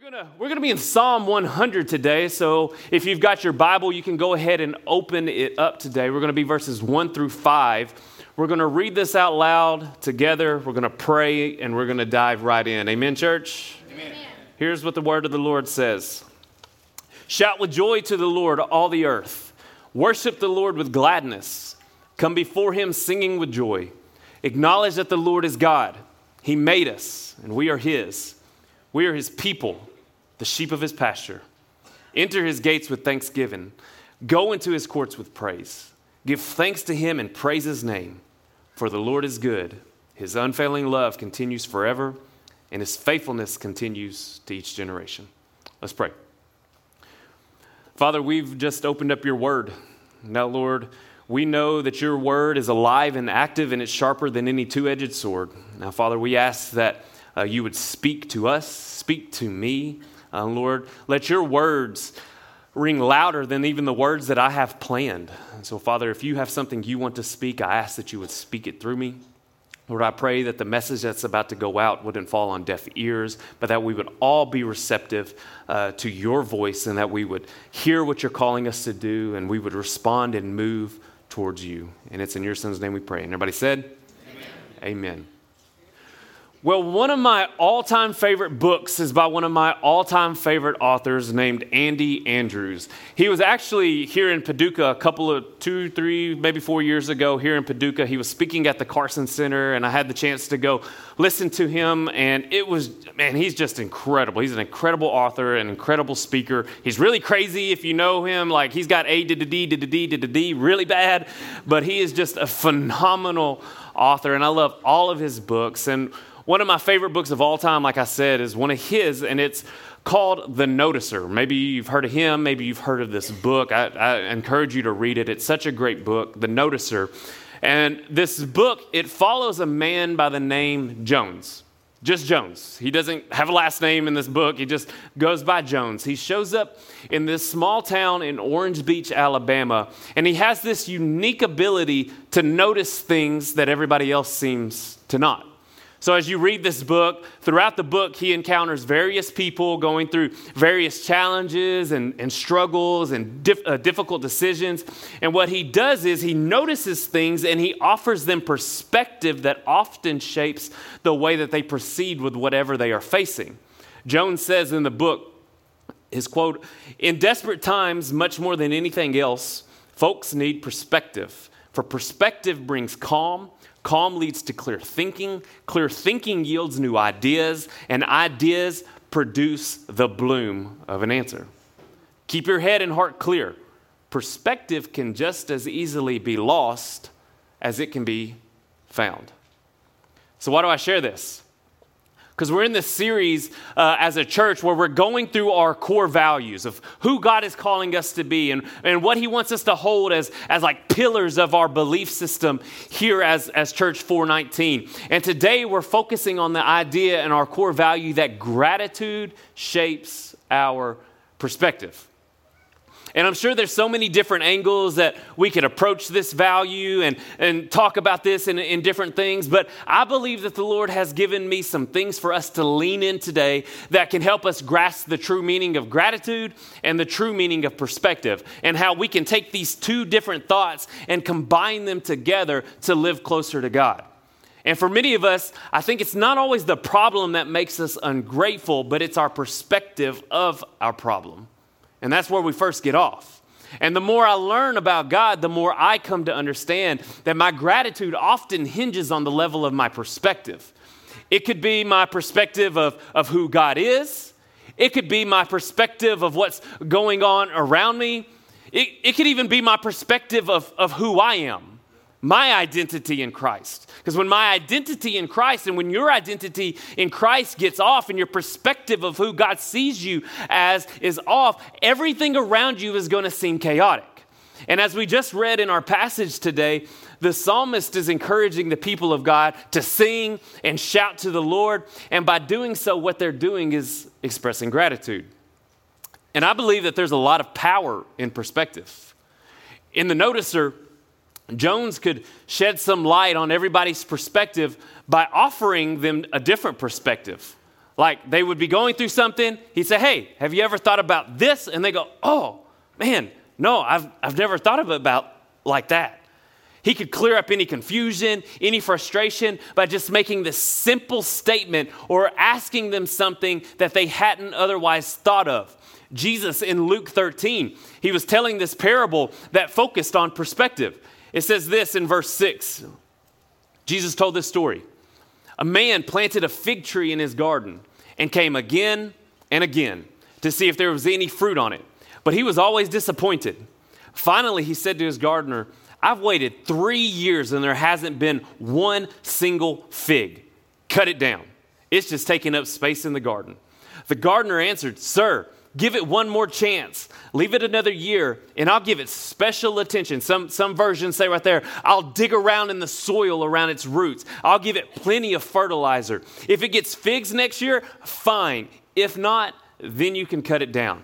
We're gonna, we're gonna be in Psalm 100 today, so if you've got your Bible, you can go ahead and open it up today. We're gonna be verses 1 through 5. We're gonna read this out loud together, we're gonna pray, and we're gonna dive right in. Amen, church? Amen. Here's what the word of the Lord says Shout with joy to the Lord, all the earth. Worship the Lord with gladness. Come before him singing with joy. Acknowledge that the Lord is God. He made us, and we are his. We are his people the sheep of his pasture. Enter his gates with thanksgiving. Go into his courts with praise. Give thanks to him and praise his name. For the Lord is good. His unfailing love continues forever, and his faithfulness continues to each generation. Let's pray. Father, we've just opened up your word. Now, Lord, we know that your word is alive and active, and it's sharper than any two edged sword. Now, Father, we ask that uh, you would speak to us, speak to me. Uh, Lord, let your words ring louder than even the words that I have planned. So, Father, if you have something you want to speak, I ask that you would speak it through me. Lord, I pray that the message that's about to go out wouldn't fall on deaf ears, but that we would all be receptive uh, to your voice and that we would hear what you're calling us to do and we would respond and move towards you. And it's in your son's name we pray. And everybody said, Amen. Amen. Well, one of my all time favorite books is by one of my all time favorite authors named Andy Andrews. He was actually here in Paducah a couple of two, three, maybe four years ago here in Paducah. He was speaking at the Carson Center, and I had the chance to go listen to him. And it was, man, he's just incredible. He's an incredible author, an incredible speaker. He's really crazy if you know him. Like, he's got A to the D to the D to D really bad, but he is just a phenomenal author, and I love all of his books. And one of my favorite books of all time, like I said, is one of his, and it's called The Noticer. Maybe you've heard of him, maybe you've heard of this book. I, I encourage you to read it. It's such a great book, The Noticer. And this book, it follows a man by the name Jones. Just Jones. He doesn't have a last name in this book. He just goes by Jones. He shows up in this small town in Orange Beach, Alabama, and he has this unique ability to notice things that everybody else seems to not. So, as you read this book, throughout the book, he encounters various people going through various challenges and, and struggles and dif- uh, difficult decisions. And what he does is he notices things and he offers them perspective that often shapes the way that they proceed with whatever they are facing. Jones says in the book, his quote, In desperate times, much more than anything else, folks need perspective. For perspective brings calm Calm leads to clear thinking. Clear thinking yields new ideas, and ideas produce the bloom of an answer. Keep your head and heart clear. Perspective can just as easily be lost as it can be found. So, why do I share this? Because we're in this series uh, as a church where we're going through our core values of who God is calling us to be and, and what He wants us to hold as, as like pillars of our belief system here as, as Church 419. And today we're focusing on the idea and our core value that gratitude shapes our perspective. And I'm sure there's so many different angles that we could approach this value and, and talk about this in, in different things. But I believe that the Lord has given me some things for us to lean in today that can help us grasp the true meaning of gratitude and the true meaning of perspective, and how we can take these two different thoughts and combine them together to live closer to God. And for many of us, I think it's not always the problem that makes us ungrateful, but it's our perspective of our problem. And that's where we first get off. And the more I learn about God, the more I come to understand that my gratitude often hinges on the level of my perspective. It could be my perspective of, of who God is, it could be my perspective of what's going on around me, it, it could even be my perspective of, of who I am my identity in Christ. Because when my identity in Christ and when your identity in Christ gets off and your perspective of who God sees you as is off, everything around you is going to seem chaotic. And as we just read in our passage today, the psalmist is encouraging the people of God to sing and shout to the Lord. And by doing so, what they're doing is expressing gratitude. And I believe that there's a lot of power in perspective. In the noticer, Jones could shed some light on everybody's perspective by offering them a different perspective. Like they would be going through something. He'd say, Hey, have you ever thought about this? And they go, Oh, man, no, I've, I've never thought of it about like that. He could clear up any confusion, any frustration by just making this simple statement or asking them something that they hadn't otherwise thought of. Jesus in Luke 13, he was telling this parable that focused on perspective. It says this in verse 6. Jesus told this story. A man planted a fig tree in his garden and came again and again to see if there was any fruit on it. But he was always disappointed. Finally, he said to his gardener, I've waited three years and there hasn't been one single fig. Cut it down. It's just taking up space in the garden. The gardener answered, Sir, give it one more chance. Leave it another year, and I'll give it special attention. Some, some versions say right there, I'll dig around in the soil around its roots. I'll give it plenty of fertilizer. If it gets figs next year, fine. If not, then you can cut it down.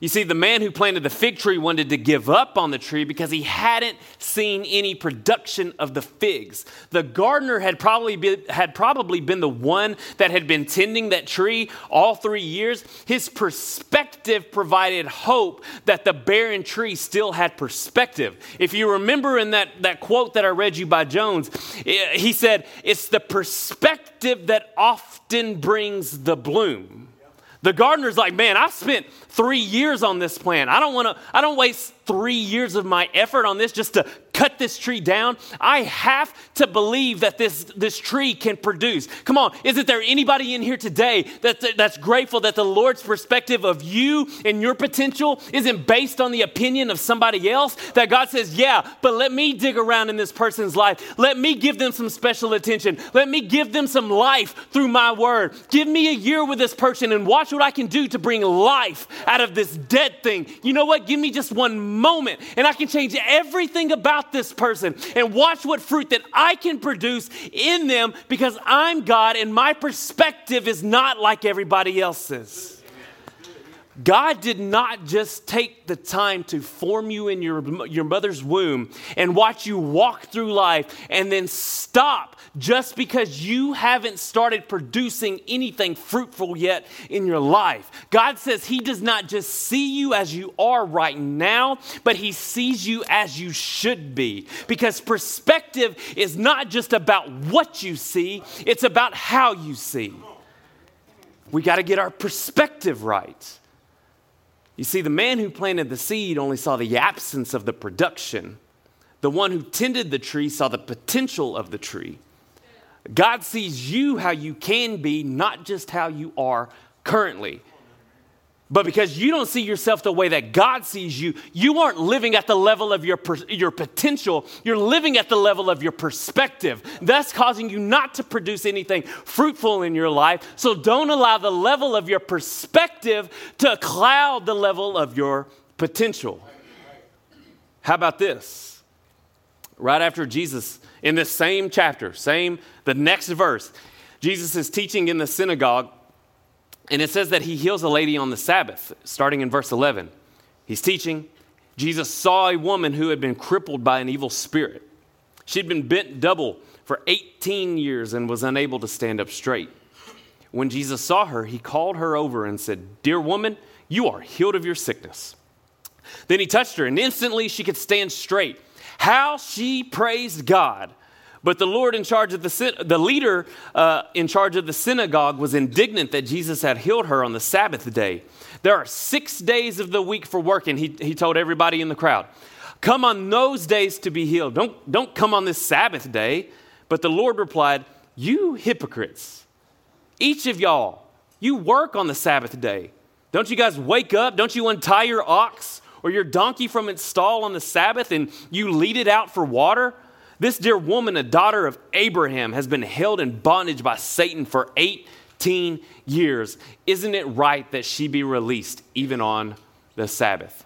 You see, the man who planted the fig tree wanted to give up on the tree because he hadn't seen any production of the figs. The gardener had probably been, had probably been the one that had been tending that tree all three years. His perspective provided hope that the barren tree still had perspective. If you remember in that, that quote that I read you by Jones, eh, he said, It's the perspective that often brings the bloom. The gardener's like, man, I've spent three years on this plan. I don't want to, I don't waste three years of my effort on this just to cut this tree down. I have to believe that this, this tree can produce. Come on, isn't there anybody in here today that, that's grateful that the Lord's perspective of you and your potential isn't based on the opinion of somebody else? That God says, yeah, but let me dig around in this person's life. Let me give them some special attention. Let me give them some life through my word. Give me a year with this person and watch what I can do to bring life out of this dead thing. You know what? Give me just one moment and I can change everything about this person and watch what fruit that I can produce in them because I'm God and my perspective is not like everybody else's. God did not just take the time to form you in your, your mother's womb and watch you walk through life and then stop just because you haven't started producing anything fruitful yet in your life. God says He does not just see you as you are right now, but He sees you as you should be. Because perspective is not just about what you see, it's about how you see. We got to get our perspective right. You see, the man who planted the seed only saw the absence of the production. The one who tended the tree saw the potential of the tree. God sees you how you can be, not just how you are currently. But because you don't see yourself the way that God sees you, you aren't living at the level of your, your potential. You're living at the level of your perspective. That's causing you not to produce anything fruitful in your life. So don't allow the level of your perspective to cloud the level of your potential. How about this? Right after Jesus, in this same chapter, same, the next verse, Jesus is teaching in the synagogue and it says that he heals a lady on the Sabbath, starting in verse 11. He's teaching. Jesus saw a woman who had been crippled by an evil spirit. She'd been bent double for 18 years and was unable to stand up straight. When Jesus saw her, he called her over and said, Dear woman, you are healed of your sickness. Then he touched her, and instantly she could stand straight. How she praised God. But the Lord in charge of the, the leader uh, in charge of the synagogue was indignant that Jesus had healed her on the Sabbath day. There are six days of the week for working, he, he told everybody in the crowd. Come on those days to be healed. Don't, don't come on this Sabbath day. But the Lord replied, You hypocrites, each of y'all, you work on the Sabbath day. Don't you guys wake up? Don't you untie your ox or your donkey from its stall on the Sabbath and you lead it out for water? This dear woman, a daughter of Abraham, has been held in bondage by Satan for 18 years. Isn't it right that she be released even on the Sabbath?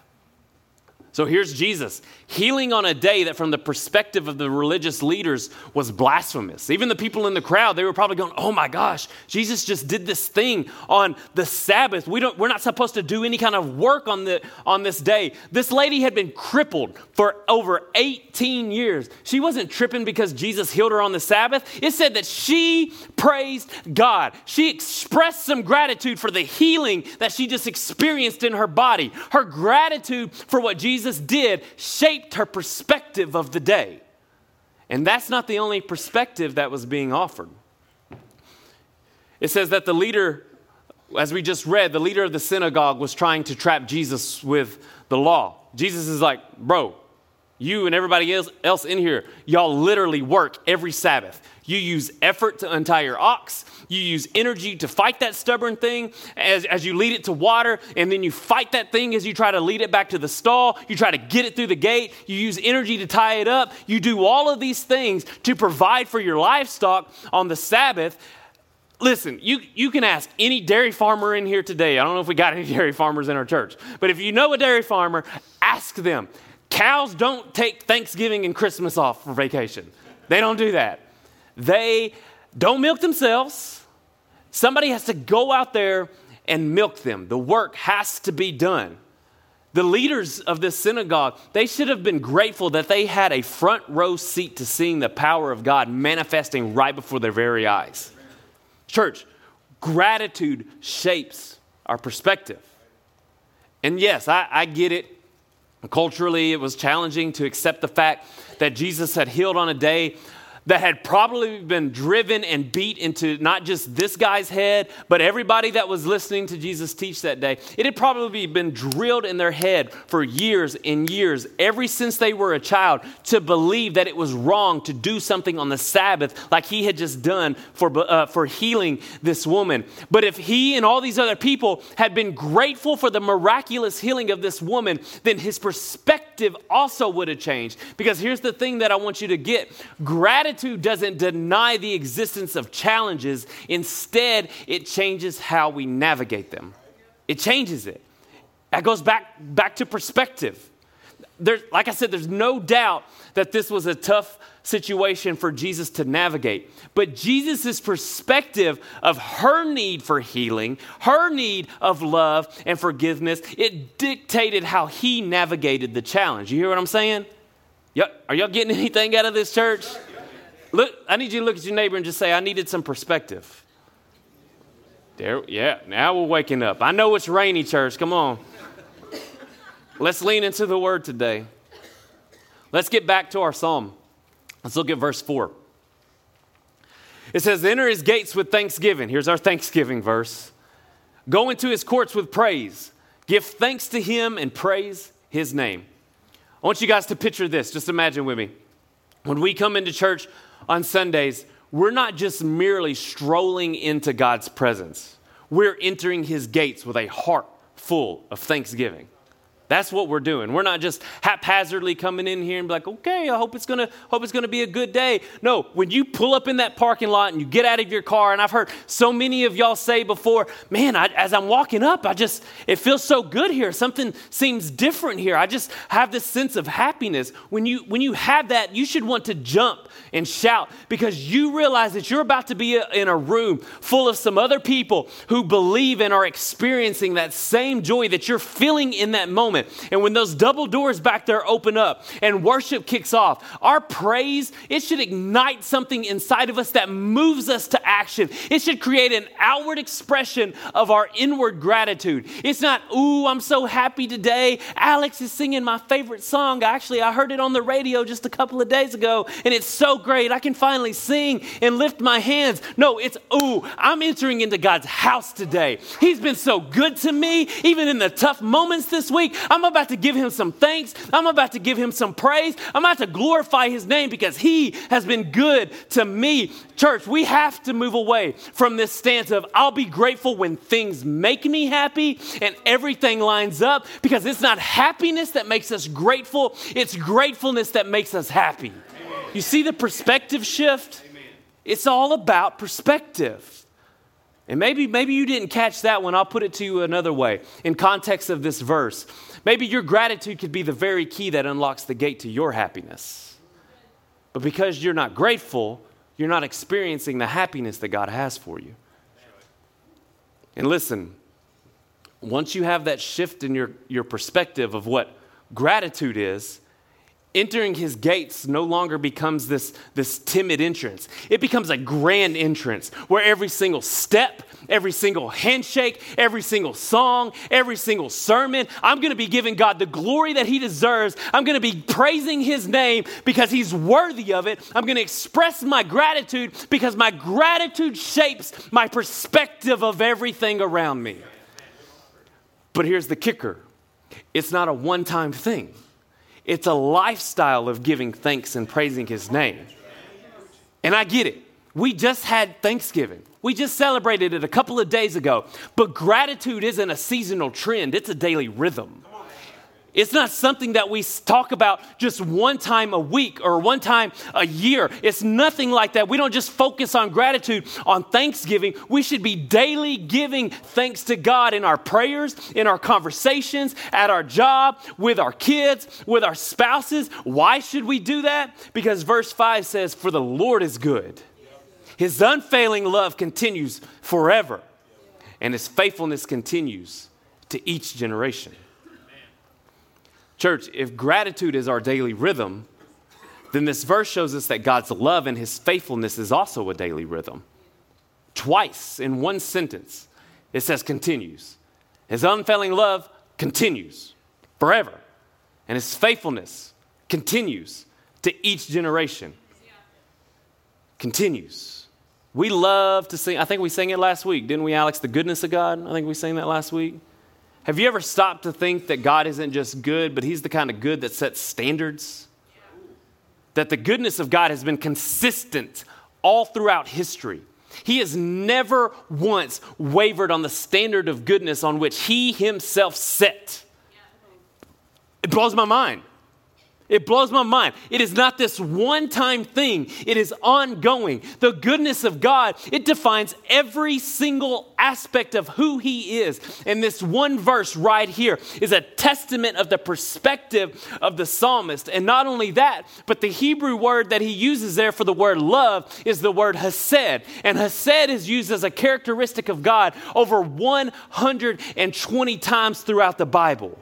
So here's Jesus healing on a day that, from the perspective of the religious leaders, was blasphemous. Even the people in the crowd, they were probably going, Oh my gosh, Jesus just did this thing on the Sabbath. We don't, we're not supposed to do any kind of work on, the, on this day. This lady had been crippled for over 18 years. She wasn't tripping because Jesus healed her on the Sabbath. It said that she praised God. She expressed some gratitude for the healing that she just experienced in her body. Her gratitude for what Jesus Jesus did shaped her perspective of the day. And that's not the only perspective that was being offered. It says that the leader, as we just read, the leader of the synagogue was trying to trap Jesus with the law. Jesus is like, bro, you and everybody else, in here, y'all literally work every Sabbath. You use effort to untie your ox. You use energy to fight that stubborn thing as, as you lead it to water, and then you fight that thing as you try to lead it back to the stall. You try to get it through the gate. You use energy to tie it up. You do all of these things to provide for your livestock on the Sabbath. Listen, you, you can ask any dairy farmer in here today. I don't know if we got any dairy farmers in our church, but if you know a dairy farmer, ask them. Cows don't take Thanksgiving and Christmas off for vacation. They don't do that. They don't milk themselves. Somebody has to go out there and milk them. The work has to be done. The leaders of this synagogue, they should have been grateful that they had a front row seat to seeing the power of God manifesting right before their very eyes. Church, gratitude shapes our perspective. And yes, I, I get it. Culturally, it was challenging to accept the fact that Jesus had healed on a day that had probably been driven and beat into not just this guy's head, but everybody that was listening to Jesus teach that day. It had probably been drilled in their head for years and years, ever since they were a child, to believe that it was wrong to do something on the Sabbath like he had just done for, uh, for healing this woman. But if he and all these other people had been grateful for the miraculous healing of this woman, then his perspective also would have changed. Because here's the thing that I want you to get gratitude Doesn't deny the existence of challenges, instead, it changes how we navigate them. It changes it. That goes back, back to perspective. There, like I said, there's no doubt that this was a tough situation for Jesus to navigate. But Jesus' perspective of her need for healing, her need of love and forgiveness, it dictated how he navigated the challenge. You hear what I'm saying? Yep. Are y'all getting anything out of this church? Look, I need you to look at your neighbor and just say, I needed some perspective. There, yeah, now we're waking up. I know it's rainy, church. Come on. Let's lean into the word today. Let's get back to our psalm. Let's look at verse 4. It says, Enter his gates with thanksgiving. Here's our thanksgiving verse. Go into his courts with praise. Give thanks to him and praise his name. I want you guys to picture this. Just imagine with me. When we come into church, on Sundays, we're not just merely strolling into God's presence, we're entering his gates with a heart full of thanksgiving. That's what we're doing. We're not just haphazardly coming in here and be like, okay, I hope it's gonna hope it's gonna be a good day. No, when you pull up in that parking lot and you get out of your car, and I've heard so many of y'all say before, man, I, as I'm walking up, I just it feels so good here. Something seems different here. I just have this sense of happiness. When you when you have that, you should want to jump and shout because you realize that you're about to be in a room full of some other people who believe and are experiencing that same joy that you're feeling in that moment And when those double doors back there open up and worship kicks off, our praise, it should ignite something inside of us that moves us to action. It should create an outward expression of our inward gratitude. It's not, ooh, I'm so happy today. Alex is singing my favorite song. Actually, I heard it on the radio just a couple of days ago, and it's so great. I can finally sing and lift my hands. No, it's, ooh, I'm entering into God's house today. He's been so good to me, even in the tough moments this week. I'm about to give him some thanks. I'm about to give him some praise. I'm about to glorify his name because he has been good to me. Church, we have to move away from this stance of I'll be grateful when things make me happy and everything lines up because it's not happiness that makes us grateful, it's gratefulness that makes us happy. Amen. You see the perspective shift? Amen. It's all about perspective. And maybe, maybe you didn't catch that one. I'll put it to you another way. In context of this verse, maybe your gratitude could be the very key that unlocks the gate to your happiness. But because you're not grateful, you're not experiencing the happiness that God has for you. And listen, once you have that shift in your, your perspective of what gratitude is, entering his gates no longer becomes this, this timid entrance. It becomes a grand entrance where every single step, every single handshake, every single song, every single sermon, I'm going to be giving God the glory that he deserves. I'm going to be praising his name because he's worthy of it. I'm going to express my gratitude because my gratitude shapes my perspective of everything around me. But here's the kicker it's not a one time thing. It's a lifestyle of giving thanks and praising his name. And I get it. We just had Thanksgiving. We just celebrated it a couple of days ago. But gratitude isn't a seasonal trend, it's a daily rhythm. It's not something that we talk about just one time a week or one time a year. It's nothing like that. We don't just focus on gratitude on Thanksgiving. We should be daily giving thanks to God in our prayers, in our conversations, at our job, with our kids, with our spouses. Why should we do that? Because verse 5 says, For the Lord is good. His unfailing love continues forever, and his faithfulness continues to each generation. Church, if gratitude is our daily rhythm, then this verse shows us that God's love and his faithfulness is also a daily rhythm. Twice in one sentence, it says continues. His unfailing love continues forever, and his faithfulness continues to each generation. Continues. We love to sing, I think we sang it last week, didn't we, Alex? The goodness of God. I think we sang that last week. Have you ever stopped to think that God isn't just good, but He's the kind of good that sets standards? That the goodness of God has been consistent all throughout history. He has never once wavered on the standard of goodness on which He Himself set. It blows my mind. It blows my mind. It is not this one time thing, it is ongoing. The goodness of God, it defines every single aspect of who He is. And this one verse right here is a testament of the perspective of the psalmist. And not only that, but the Hebrew word that he uses there for the word love is the word hesed. And hesed is used as a characteristic of God over 120 times throughout the Bible.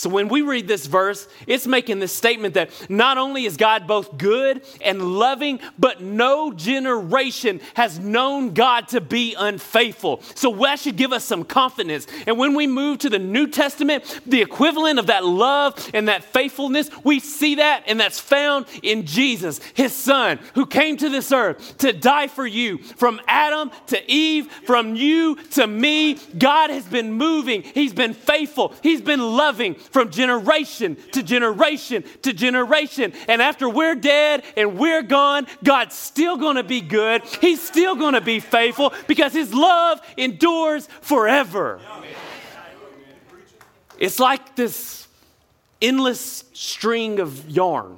So when we read this verse, it's making this statement that not only is God both good and loving, but no generation has known God to be unfaithful. So that should give us some confidence. And when we move to the New Testament, the equivalent of that love and that faithfulness, we see that, and that's found in Jesus, his son, who came to this earth to die for you. From Adam to Eve, from you to me, God has been moving. He's been faithful. He's been loving from generation to generation to generation. And after we're dead and we're gone, God's still going to be good. He's still going to be faithful because His love endures forever. It's like this endless string of yarn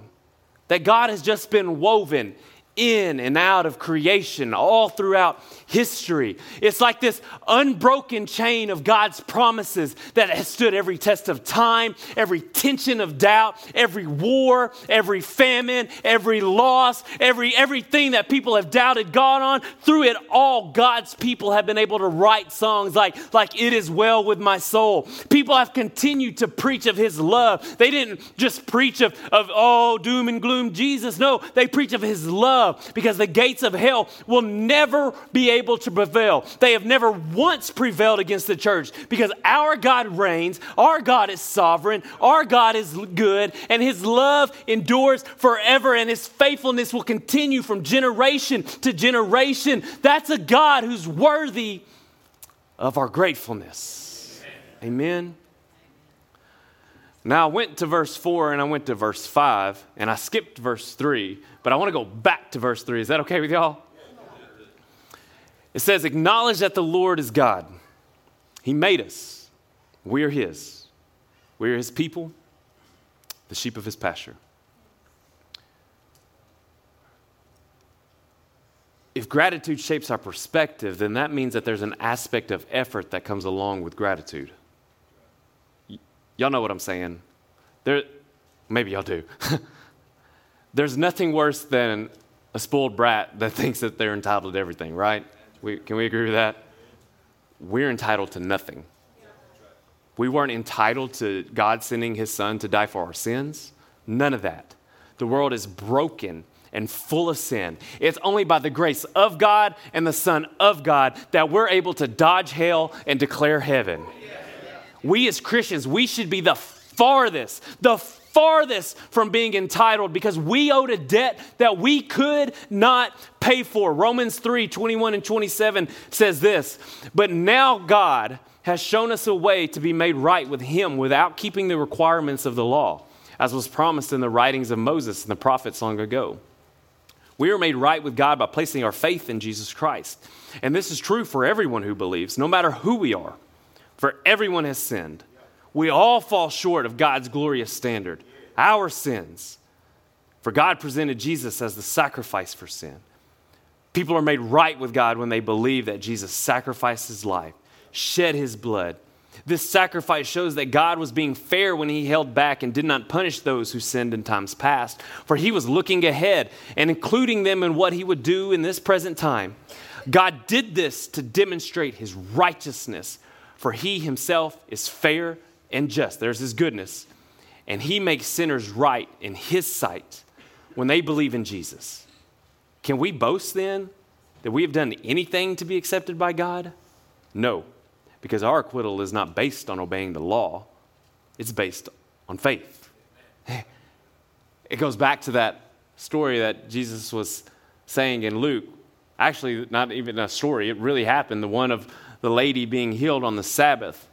that God has just been woven in and out of creation all throughout history. It's like this unbroken chain of God's promises that has stood every test of time, every tension of doubt, every war, every famine, every loss, every everything that people have doubted God on. Through it all, God's people have been able to write songs like, like It Is Well With My Soul. People have continued to preach of his love. They didn't just preach of, of oh, doom and gloom Jesus. No, they preach of his love because the gates of hell will never be able to prevail. They have never once prevailed against the church because our God reigns, our God is sovereign, our God is good, and his love endures forever, and his faithfulness will continue from generation to generation. That's a God who's worthy of our gratefulness. Amen. Now, I went to verse 4 and I went to verse 5, and I skipped verse 3, but I want to go back to verse 3. Is that okay with y'all? It says, Acknowledge that the Lord is God. He made us. We are His. We are His people, the sheep of His pasture. if gratitude shapes our perspective, then that means that there's an aspect of effort that comes along with gratitude. Y'all know what I'm saying? There, maybe y'all do. there's nothing worse than a spoiled brat that thinks that they're entitled to everything, right? We, can we agree with that? We're entitled to nothing. We weren't entitled to God sending his son to die for our sins. None of that. The world is broken and full of sin. It's only by the grace of God and the Son of God that we're able to dodge hell and declare heaven. We as Christians, we should be the farthest, the farthest from being entitled because we owed a debt that we could not pay for. Romans 3 21 and 27 says this, but now God has shown us a way to be made right with Him without keeping the requirements of the law, as was promised in the writings of Moses and the prophets long ago. We are made right with God by placing our faith in Jesus Christ. And this is true for everyone who believes, no matter who we are, for everyone has sinned. We all fall short of God's glorious standard, our sins. For God presented Jesus as the sacrifice for sin. People are made right with God when they believe that Jesus sacrificed his life, shed his blood. This sacrifice shows that God was being fair when he held back and did not punish those who sinned in times past, for he was looking ahead and including them in what he would do in this present time. God did this to demonstrate his righteousness, for he himself is fair and just. There's his goodness. And he makes sinners right in his sight when they believe in Jesus. Can we boast then that we have done anything to be accepted by God? No, because our acquittal is not based on obeying the law, it's based on faith. It goes back to that story that Jesus was saying in Luke. Actually, not even a story, it really happened. The one of the lady being healed on the Sabbath.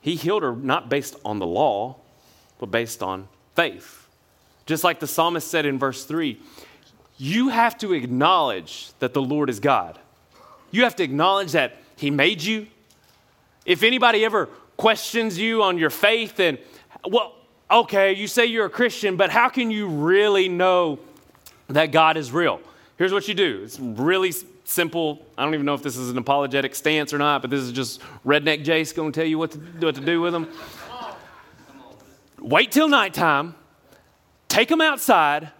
He healed her not based on the law, but based on faith. Just like the psalmist said in verse 3 you have to acknowledge that the Lord is God. You have to acknowledge that He made you. If anybody ever questions you on your faith, and well, okay, you say you're a Christian, but how can you really know that God is real? Here's what you do it's really simple. I don't even know if this is an apologetic stance or not, but this is just redneck Jace going to tell you what to, what to do with them. Wait till nighttime, take them outside,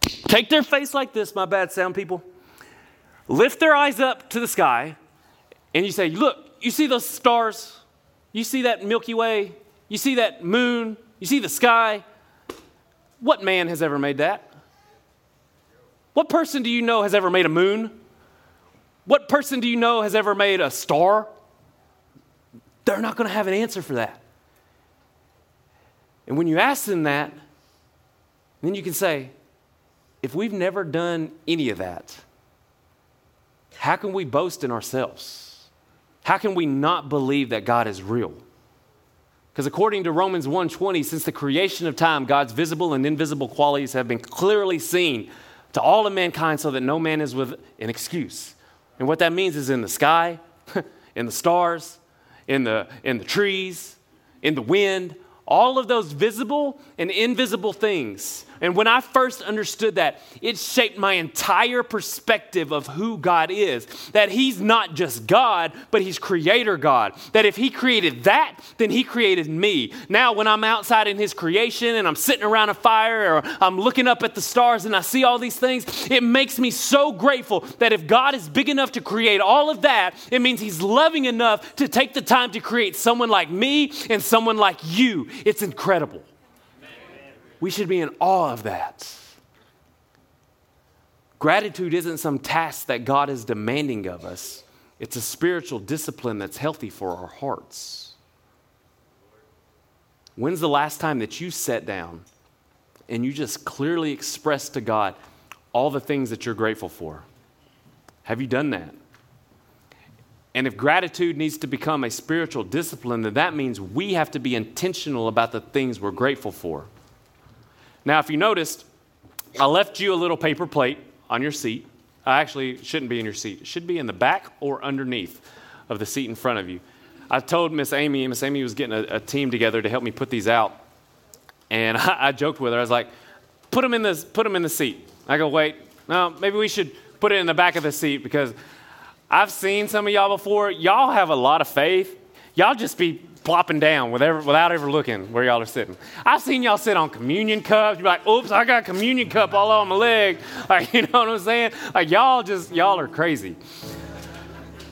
take their face like this, my bad sound people, lift their eyes up to the sky, and you say, Look, you see those stars? You see that Milky Way? You see that moon? You see the sky? What man has ever made that? What person do you know has ever made a moon? What person do you know has ever made a star? They're not going to have an answer for that. And when you ask them that, then you can say, if we've never done any of that, how can we boast in ourselves? How can we not believe that God is real? Because according to Romans 1:20, since the creation of time, God's visible and invisible qualities have been clearly seen to all of mankind so that no man is with an excuse. And what that means is in the sky, in the stars, in the, in the trees, in the wind, all of those visible and invisible things. And when I first understood that, it shaped my entire perspective of who God is. That He's not just God, but He's Creator God. That if He created that, then He created me. Now, when I'm outside in His creation and I'm sitting around a fire or I'm looking up at the stars and I see all these things, it makes me so grateful that if God is big enough to create all of that, it means He's loving enough to take the time to create someone like me and someone like you. It's incredible. We should be in awe of that. Gratitude isn't some task that God is demanding of us, it's a spiritual discipline that's healthy for our hearts. When's the last time that you sat down and you just clearly expressed to God all the things that you're grateful for? Have you done that? And if gratitude needs to become a spiritual discipline, then that means we have to be intentional about the things we're grateful for. Now, if you noticed, I left you a little paper plate on your seat. I actually shouldn't be in your seat. It should be in the back or underneath of the seat in front of you. I told Miss Amy, Miss Amy was getting a, a, team together to help me put these out. And I, I, joked with her. I was like, put them, in the, put them in the seat. I go, wait, no, maybe we should put it in the back of the seat because I've seen some of y'all before. Y'all have a lot of faith. Y'all just be plopping down without ever looking where y'all are sitting. I've seen y'all sit on communion cups. You're like, oops, I got communion cup all on my leg. Like, you know what I'm saying? Like, y'all just, y'all are crazy.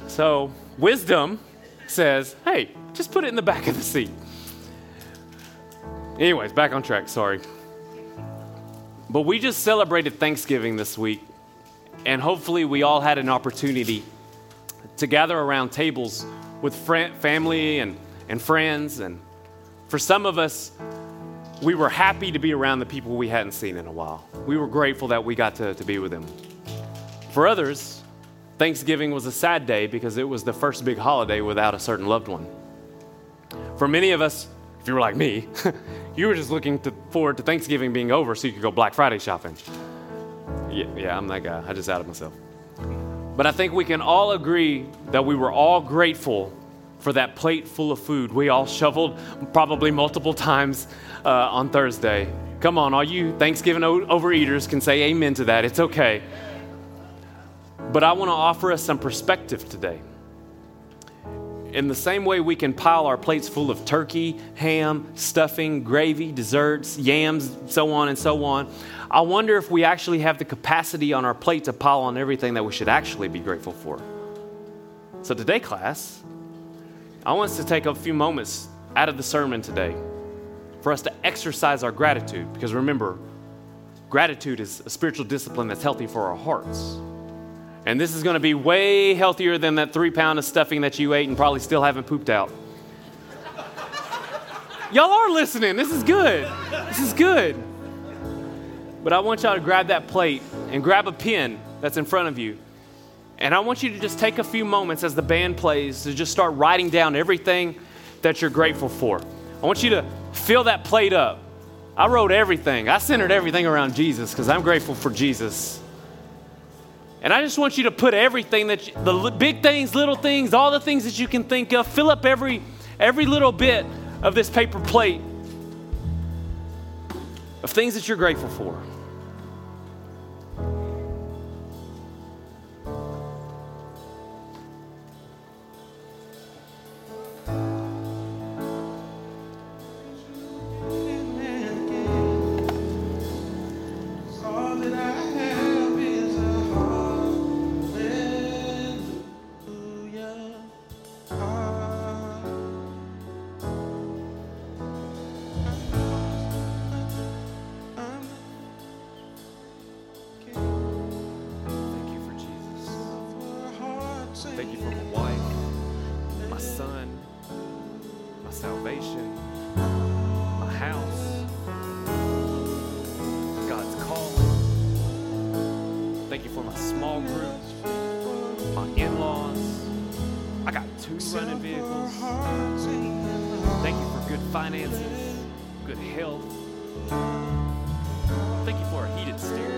So, wisdom says, hey, just put it in the back of the seat. Anyways, back on track, sorry. But we just celebrated Thanksgiving this week, and hopefully, we all had an opportunity to gather around tables with friend, family and and friends. And for some of us, we were happy to be around the people we hadn't seen in a while. We were grateful that we got to, to be with them. For others, Thanksgiving was a sad day because it was the first big holiday without a certain loved one. For many of us, if you were like me, you were just looking to, forward to Thanksgiving being over so you could go Black Friday shopping. Yeah, yeah, I'm that guy. I just outed myself. But I think we can all agree that we were all grateful for that plate full of food we all shoveled probably multiple times uh, on Thursday. Come on, all you Thanksgiving overeaters can say amen to that. It's okay. But I want to offer us some perspective today. In the same way we can pile our plates full of turkey, ham, stuffing, gravy, desserts, yams, so on and so on, I wonder if we actually have the capacity on our plate to pile on everything that we should actually be grateful for. So, today, class, I want us to take a few moments out of the sermon today for us to exercise our gratitude because remember, gratitude is a spiritual discipline that's healthy for our hearts. And this is going to be way healthier than that three pound of stuffing that you ate and probably still haven't pooped out. y'all are listening. This is good. This is good. But I want y'all to grab that plate and grab a pen that's in front of you and I want you to just take a few moments as the band plays to just start writing down everything that you're grateful for. I want you to fill that plate up. I wrote everything, I centered everything around Jesus because I'm grateful for Jesus. And I just want you to put everything that you, the big things, little things, all the things that you can think of, fill up every every little bit of this paper plate of things that you're grateful for. Thank you for my wife, my son, my salvation, my house, God's calling. Thank you for my small group, my in laws. I got two running vehicles. Thank you for good finances, good health. Thank you for a heated steering.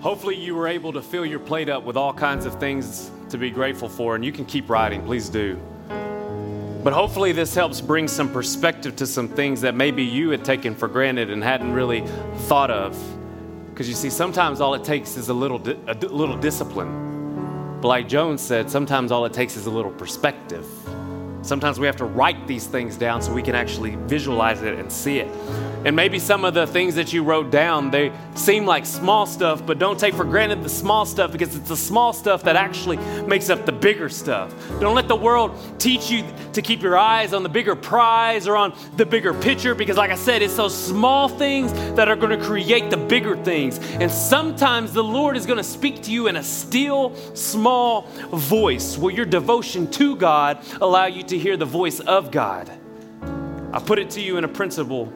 Hopefully, you were able to fill your plate up with all kinds of things to be grateful for, and you can keep writing, please do. But hopefully, this helps bring some perspective to some things that maybe you had taken for granted and hadn't really thought of. Because you see, sometimes all it takes is a little, di- a d- little discipline. But like Jones said, sometimes all it takes is a little perspective. Sometimes we have to write these things down so we can actually visualize it and see it. And maybe some of the things that you wrote down, they seem like small stuff, but don't take for granted the small stuff because it's the small stuff that actually makes up the bigger stuff. Don't let the world teach you to keep your eyes on the bigger prize or on the bigger picture because, like I said, it's those small things that are going to create the bigger things. And sometimes the Lord is going to speak to you in a still, small voice. Will your devotion to God allow you to hear the voice of God? I put it to you in a principle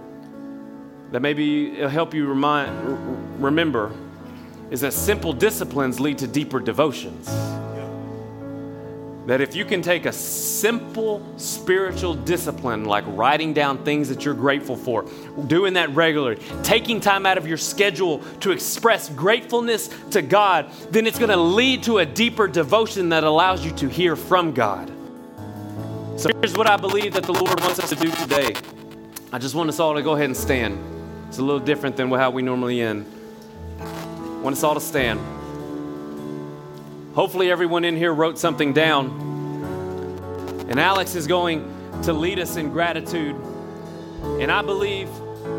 that maybe it'll help you remind, remember is that simple disciplines lead to deeper devotions. That if you can take a simple spiritual discipline like writing down things that you're grateful for, doing that regularly, taking time out of your schedule to express gratefulness to God, then it's going to lead to a deeper devotion that allows you to hear from God. So here's what I believe that the Lord wants us to do today. I just want us all to go ahead and stand. It's a little different than how we normally end. I want us all to stand. Hopefully, everyone in here wrote something down. And Alex is going to lead us in gratitude. And I believe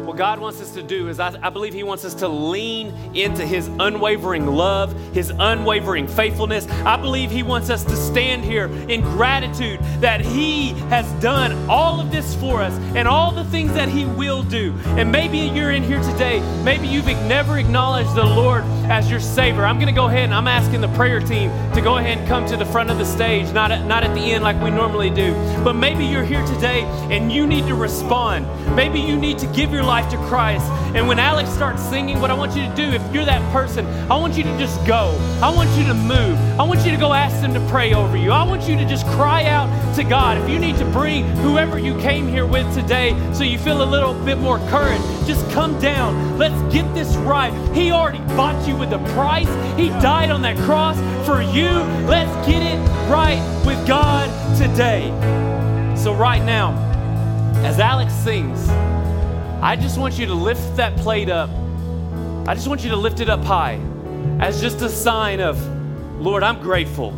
what God wants us to do is, I, I, believe He wants us to lean into His unwavering love, His unwavering faithfulness. I believe He wants us to stand here in gratitude that He has done all of this for us and all the things that He will do. And maybe you're in here today, maybe you've never acknowledged the Lord as your Savior. I'm going to go ahead and I'm asking the prayer team to go ahead and come to the front of the stage, not at, not at the end like we normally do. But maybe you're here today and you need to respond. Maybe you need to give your life to Christ. And when Alex starts singing, what I want you to do, if you're that person, I want you to just go. I want you to move. I want you to go ask them to pray over you. I want you to just cry out to God. If you need to bring whoever you came here with today so you feel a little bit more courage, just come down. Let's get this right. He already bought you with a price, He died on that cross for you. Let's get it right with God today. So, right now, as Alex sings, I just want you to lift that plate up. I just want you to lift it up high as just a sign of, Lord, I'm grateful.